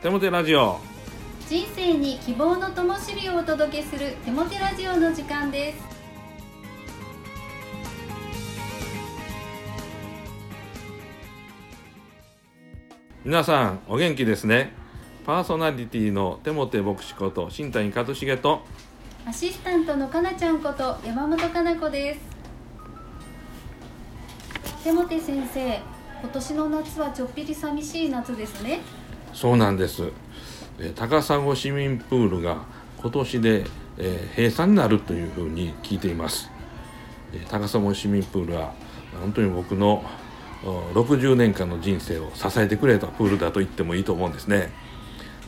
テモテラジオ。人生に希望の灯火をお届けするテモテラジオの時間です。皆さんお元気ですね？パーソナリティのテモテ牧師こと新谷一茂と。アシスタントのかなちゃんこと山本かな子です。テモテ先生今年の夏はちょっぴり寂しい夏ですねそうなんです、え高砂市民プールが今年で、え閉鎖になるというふうに聞いています、え高砂市民プールは本当に僕の60年間の人生を支えてくれたプールだと言ってもいいと思うんですね。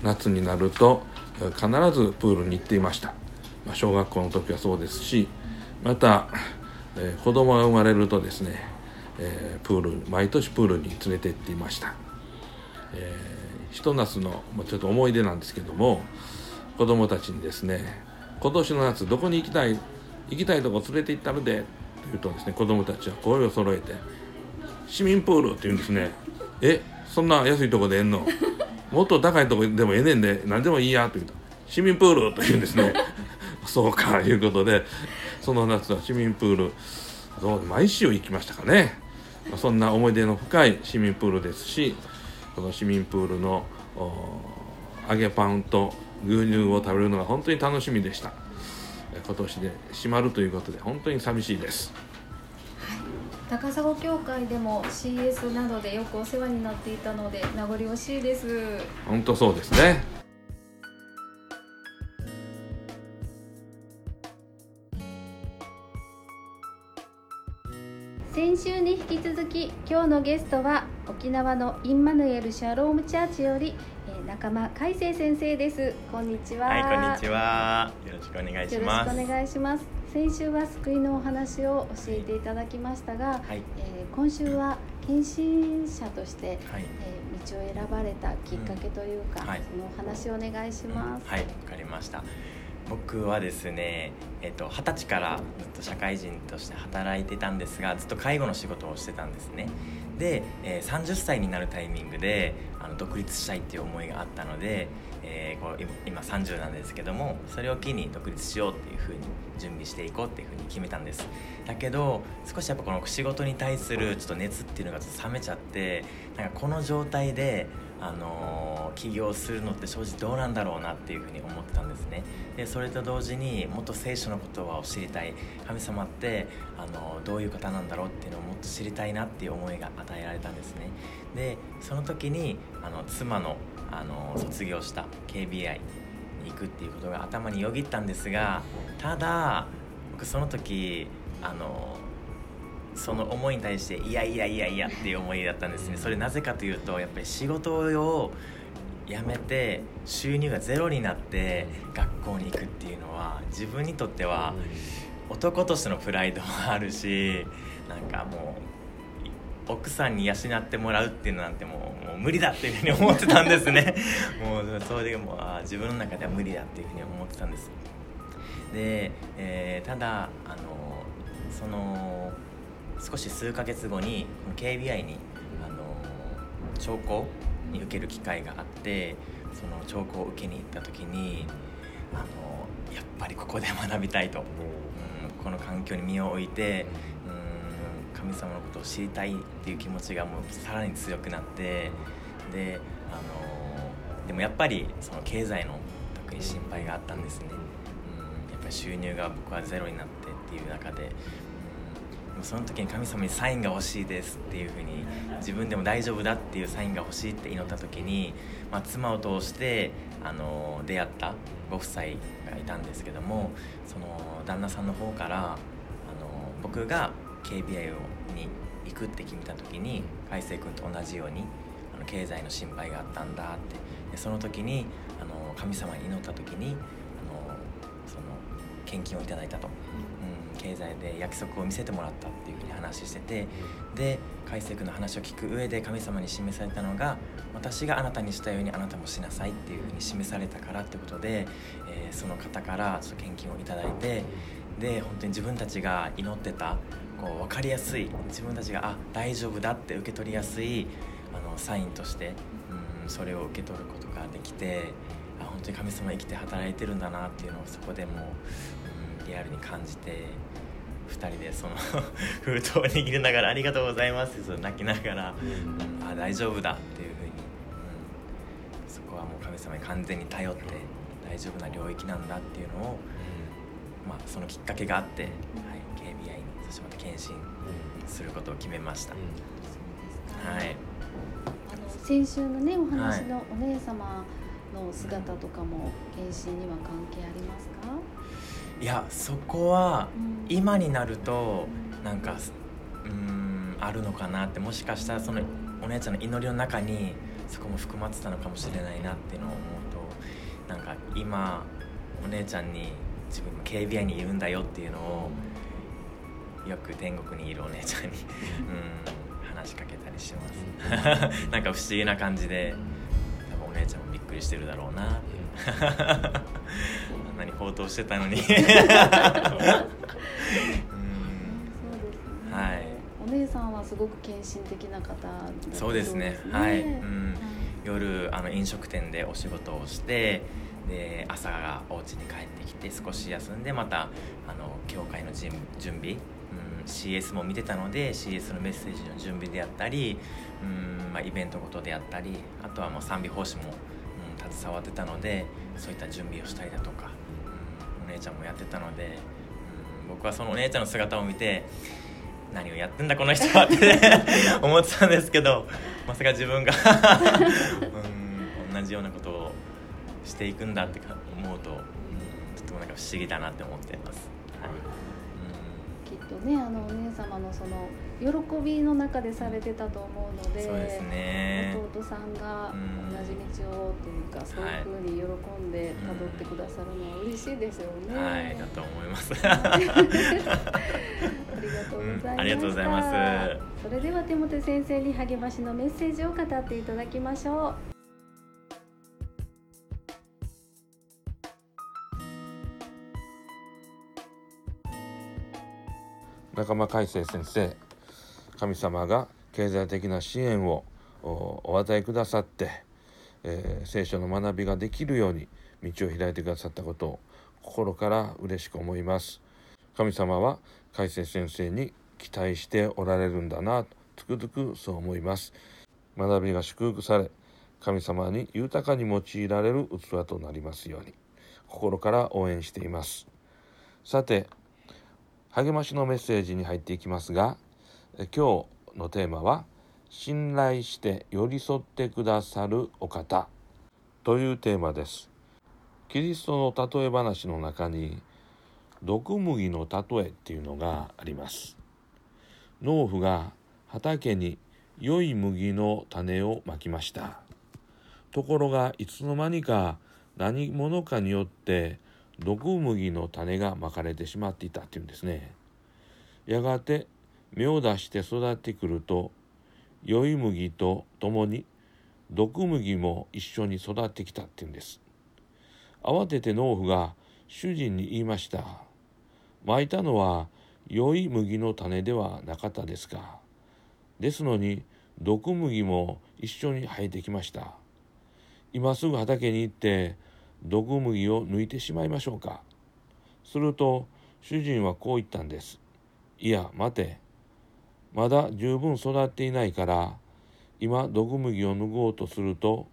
夏になると必ずプールに行っていました、まあ、小学校の時はそうですしまた、えー子供が生まれるとですね、えープール毎年プールに連れて行っていました。えーひと夏のちょっと思い出なんですけども子供たちにですね今年の夏どこに行きたい行きたいとこ連れて行ったのでと言うとですね子供たちは声を揃えて市民プールって言うんですね。えそんな安いとこでえんの？もっと高いとこでもええねんで何でもいいやと言うと市民プールと言うんですね。そうかいうことでその夏は市民プールどう毎週行きましたかね。そんな思い出の深い市民プールですしこの市民プールのお揚げパンと牛乳を食べるのが本当に楽しみでした。え今年で閉まるということで本当に寂しいです。高砂協会でも CS などでよくお世話になっていたので名残惜しいです。本当そうですね先週に引き続き今日のゲストは沖縄のインマヌエル・シャロームチャーチより、えー仲間海星先生です。こんにちは。はい、こんにちは。よろしくお願いしよろます。しくお願いします。先週は救いのお話を教えていただきましたが、はい、えー今週は献身者として、はい、えー道を選ばれたきっかけというか、うん。はい。そのお話をお願いします、はい、わかりました。僕はですね、えっと二十歳からずっと社会人として働いてたんですが、ずっと介護の仕事をしてたんですね。で、えー、30歳になるタイミングであの独立したいっていう思いがあったので、えーこう今今30なんですけどもそれを機に独立しようっていうふうに準備していこうっていうふうに決めたんですだけど少しやっぱこの仕事に対するちょっと熱っていうのがちょっと冷めちゃってなんかこの状態であの起業するのって正直どうなんだろうなっていうふうに思ってたんですね。でそれと同時にもっと聖書の言葉を知りたい。神様ってあのどういう方なんだろうっていうのをもっと知りたいなっていう思いが与えられたんですね。でその時にあの妻のあの卒業した KBI に行くっていうことが頭によぎったんですがただ僕その時あのその思いに対していやいやいやいやっていう思いだったんですね。それなぜかというとやっぱり仕事を辞めて収入がゼロになって学校に行くっていうのは自分にとっては男としてのプライドもあるしなんかもう奥さんに養ってもらうっていうのなんてもうもう無理だっていうふうに思ってたんですね。もうそれでもうあー自分の中では無理だっていうふうに思ってたんです。で、えーただあのその少し数ヶ月後に KBI にあの聴講に受ける機会があってその聴講を受けに行った時にあのやっぱりここで学びたいと、うん、この環境に身を置いて、うん、神様のことを知りたいっていう気持ちがもうさらに強くなってであのでもやっぱりその経済の特に心配があったんですね、うん、やっぱり収入が僕はゼロになってっていう中で、その時に神様にサインが欲しいですっていうふうに自分でも大丈夫だっていうサインが欲しいって祈った時に、まあ、妻を通してあの出会ったご夫妻がいたんですけどもその旦那さんの方からあの僕が KBI に行くって決めた時に海星君と同じようにあの経済の心配があったんだって。でその時にあの神様に祈った時にあのその献金をいただいたと、経済で約束を見せてもらったっていうふうに話しててで海星君の話を聞く上で神様に示されたのが私があなたにしたようにあなたもしなさいっていうふうに示されたからってことで、えーその方からちょっと献金をいただいてで本当に自分たちが祈ってたこう分かりやすい自分たちがあ大丈夫だって受け取りやすいあのサインとして、うん、それを受け取ることができてあ本当に神様生きて働いてるんだなっていうのをそこでも、うん、リアルに感じて2人でその 封筒を握りながら「ありがとうございます」って泣きながら「うん、あ大丈夫だ」っていうふうに、うん、そこはもう神様に完全に頼って大丈夫な領域なんだっていうのを、まあ、そのきっかけがあって、はい、KBI にそしてまた献身することを決めました。はい。あの先週のねお話のお姉様の姿とかも献身には関係ありますか？いやそこは今になるとなんかうんあるのかなってもしかしたらそのお姉ちゃんの祈りの中にそこも含まってたのかもしれないなっていうのを思うとなんか今お姉ちゃんに自分も KBI にいるんだよっていうのをよく天国にいるお姉ちゃんにうん。話しかけたりします。なんか不思議な感じで多分お姉ちゃんもびっくりしてるだろうなってなに放蕩してたのに。はい。お姉さんはすごく献身的な方、そうですね。はい、うん、夜あの飲食店でお仕事をしてで朝がお家に帰ってきて少し休んでまたあの教会の準備、うん、CS も見てたので CS のメッセージの準備であったり、うんまあ、イベントごとであったりあとはもう賛美奉仕も、うん、携わってたのでそういった準備をしたりだとかお姉ちゃんもやってたので、うん、僕はそのお姉ちゃんの姿を見て何をやってんだこの人はって 思ってたんですけどまさか自分が うん同じようなことをしていくんだって思うと、うん、とてもなんか不思議だなって思っています。はいうん、きっとねあのお姉様のその喜びの中でされてたと思うのでそうですね弟さんが同じ道をっていうか、そういうふうに喜んでたどってくださるのは嬉しいですよね。はいだと思います。ありがとうございます、うん、ありがとうございます。それでは手元先生に励ましのメッセージを語っていただきましょう。仲間海星先生神様が経済的な支援をお与えくださって、えー、聖書の学びができるように道を開いてくださったことを心から嬉しく思います。神様は海星先生に期待しておられるんだなとつくづくそう思います。学びが祝福され神様に豊かに用いられる器となりますように心から応援しています。さて励ましのメッセージに入っていきますが今日のテーマは「信頼して寄り添ってくださるお方」というテーマです。キリストの例え話の中に毒麦の例えっていうのがあります。農夫が畑に良い麦の種をまきました。ところがいつの間にか何者かによって毒麦の種がまかれてしまっていたっていうんですねやがて芽を出して育ってくると良い麦と共に毒麦も一緒に育ってきたっていうんです慌てて農夫が主人に言いましたまいたのは良い麦の種ではなかったですかですのに毒麦も一緒に生えてきました今すぐ畑に行って毒麦を抜いてしまいましょうか。すると主人はこう言ったんです。いや、待て。まだ十分育っていないから、今毒麦を脱ごうとすると、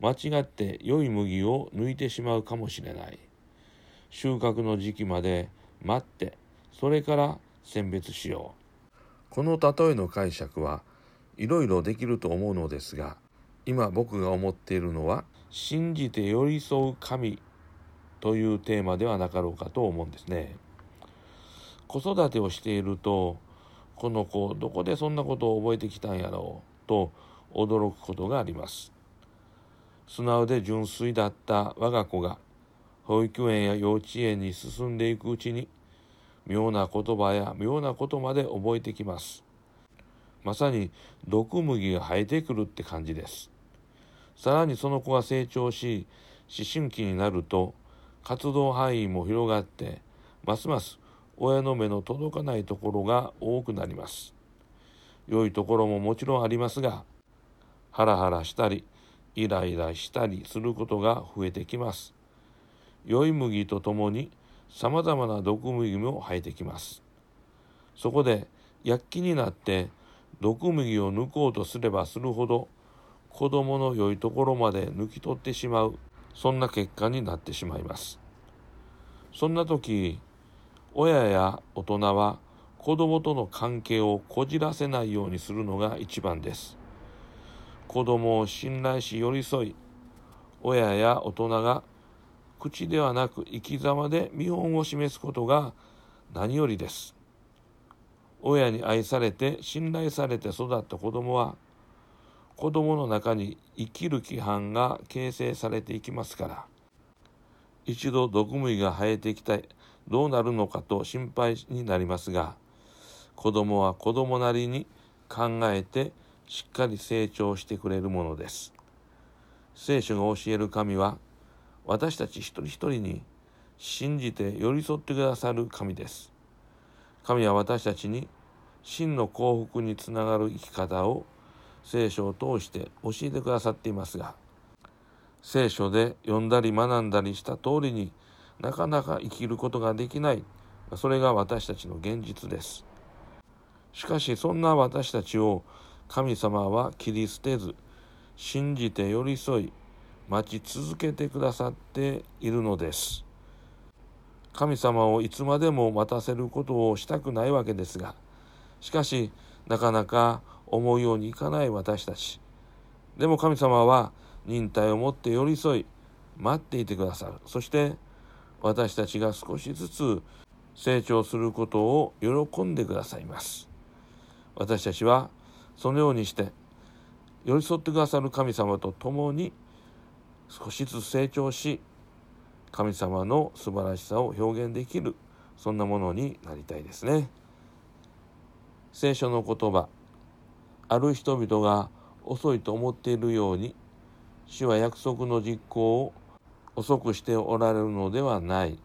間違って良い麦を抜いてしまうかもしれない。収穫の時期まで待って、それから選別しよう。この例えの解釈はいろいろできると思うのですが、今僕が思っているのは信じて寄り添う神というテーマではなかろうかと思うんですね。子育てをしているとこの子どこでそんなことを覚えてきたんやろうと驚くことがあります。素直で純粋だった我が子が保育園や幼稚園に進んでいくうちに妙な言葉や妙なことまで覚えてきます。まさに毒麦が生えてくるって感じです。さらにその子が成長し思春期になると活動範囲も広がってますます親の目の届かないところが多くなります。良いところももちろんありますがハラハラしたりイライラしたりすることが増えてきます。良い麦とともにさまざまな毒麦も生えてきます。そこで躍起になって毒麦を抜こうとすればするほど子供の良いところまで抜き取ってしまうそんな結果になってしまいます。そんな時親や大人は子供との関係をこじらせないようにするのが一番です。子供を信頼し寄り添い親や大人が口ではなく生き様で見本を示すことが何よりです。親に愛されて信頼されて育った子供は子供の中に生きる規範が形成されていきますから一度毒麦が生えてきたどうなるのかと心配になりますが子供は子供なりに考えてしっかり成長してくれるものです。聖書が教える神は私たち一人一人に信じて寄り添ってくださる神です。神は私たちに真の幸福につながる生き方を聖書を通して教えてくださっていますが聖書で読んだり学んだりした通りになかなか生きることができない。それが私たちの現実です。しかしそんな私たちを神様は切り捨てず信じて寄り添い待ち続けてくださっているのです。神様をいつまでも待たせることをしたくないわけですがしかしなかなか思うようにいかない私たち。でも神様は忍耐を持って寄り添い待っていてくださる。そして私たちが少しずつ成長することを喜んでくださいます。私たちはそのようにして寄り添ってくださる神様と共に少しずつ成長し神様の素晴らしさを表現できるそんなものになりたいですね。聖書の言葉ある人々が遅いと思っているように主は約束の実行を遅くしておられるのではない。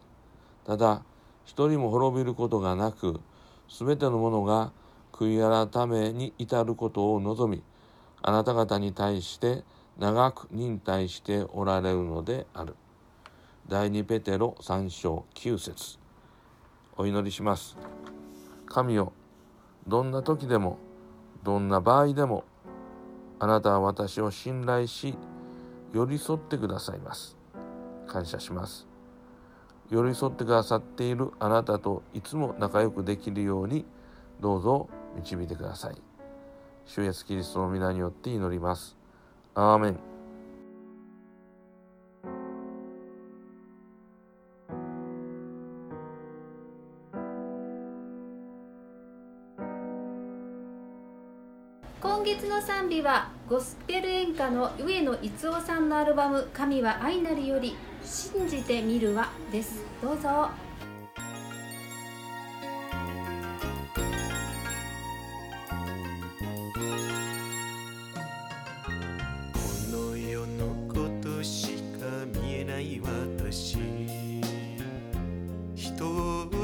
ただ一人も滅びることがなく全てのものが悔い改めに至ることを望みあなた方に対して長く忍耐しておられるのである。第2ペテロ3章9節。お祈りします。神よどんな時でもどんな場合でもあなたは私を信頼し寄り添ってくださいます。感謝します。寄り添ってくださっているあなたといつも仲良くできるようにどうぞ導いてください。主イエスキリストの皆によって祈ります。アーメン。今月の賛美はゴスペル演歌の上野逸夫さんのアルバム「神は愛なる」より「信じてみるわ」です。どうぞ。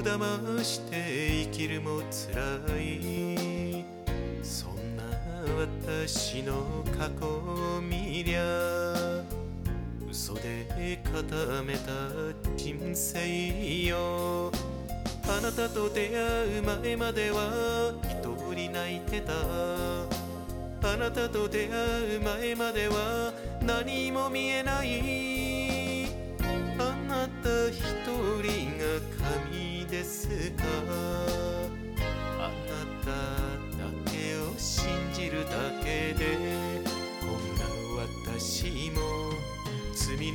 騙して生きるもつらい。そんな私の過去を見りゃ嘘で固めた人生よ。あなたと出会う前までは一人泣いてた。あなたと出会う前までは何も見えない。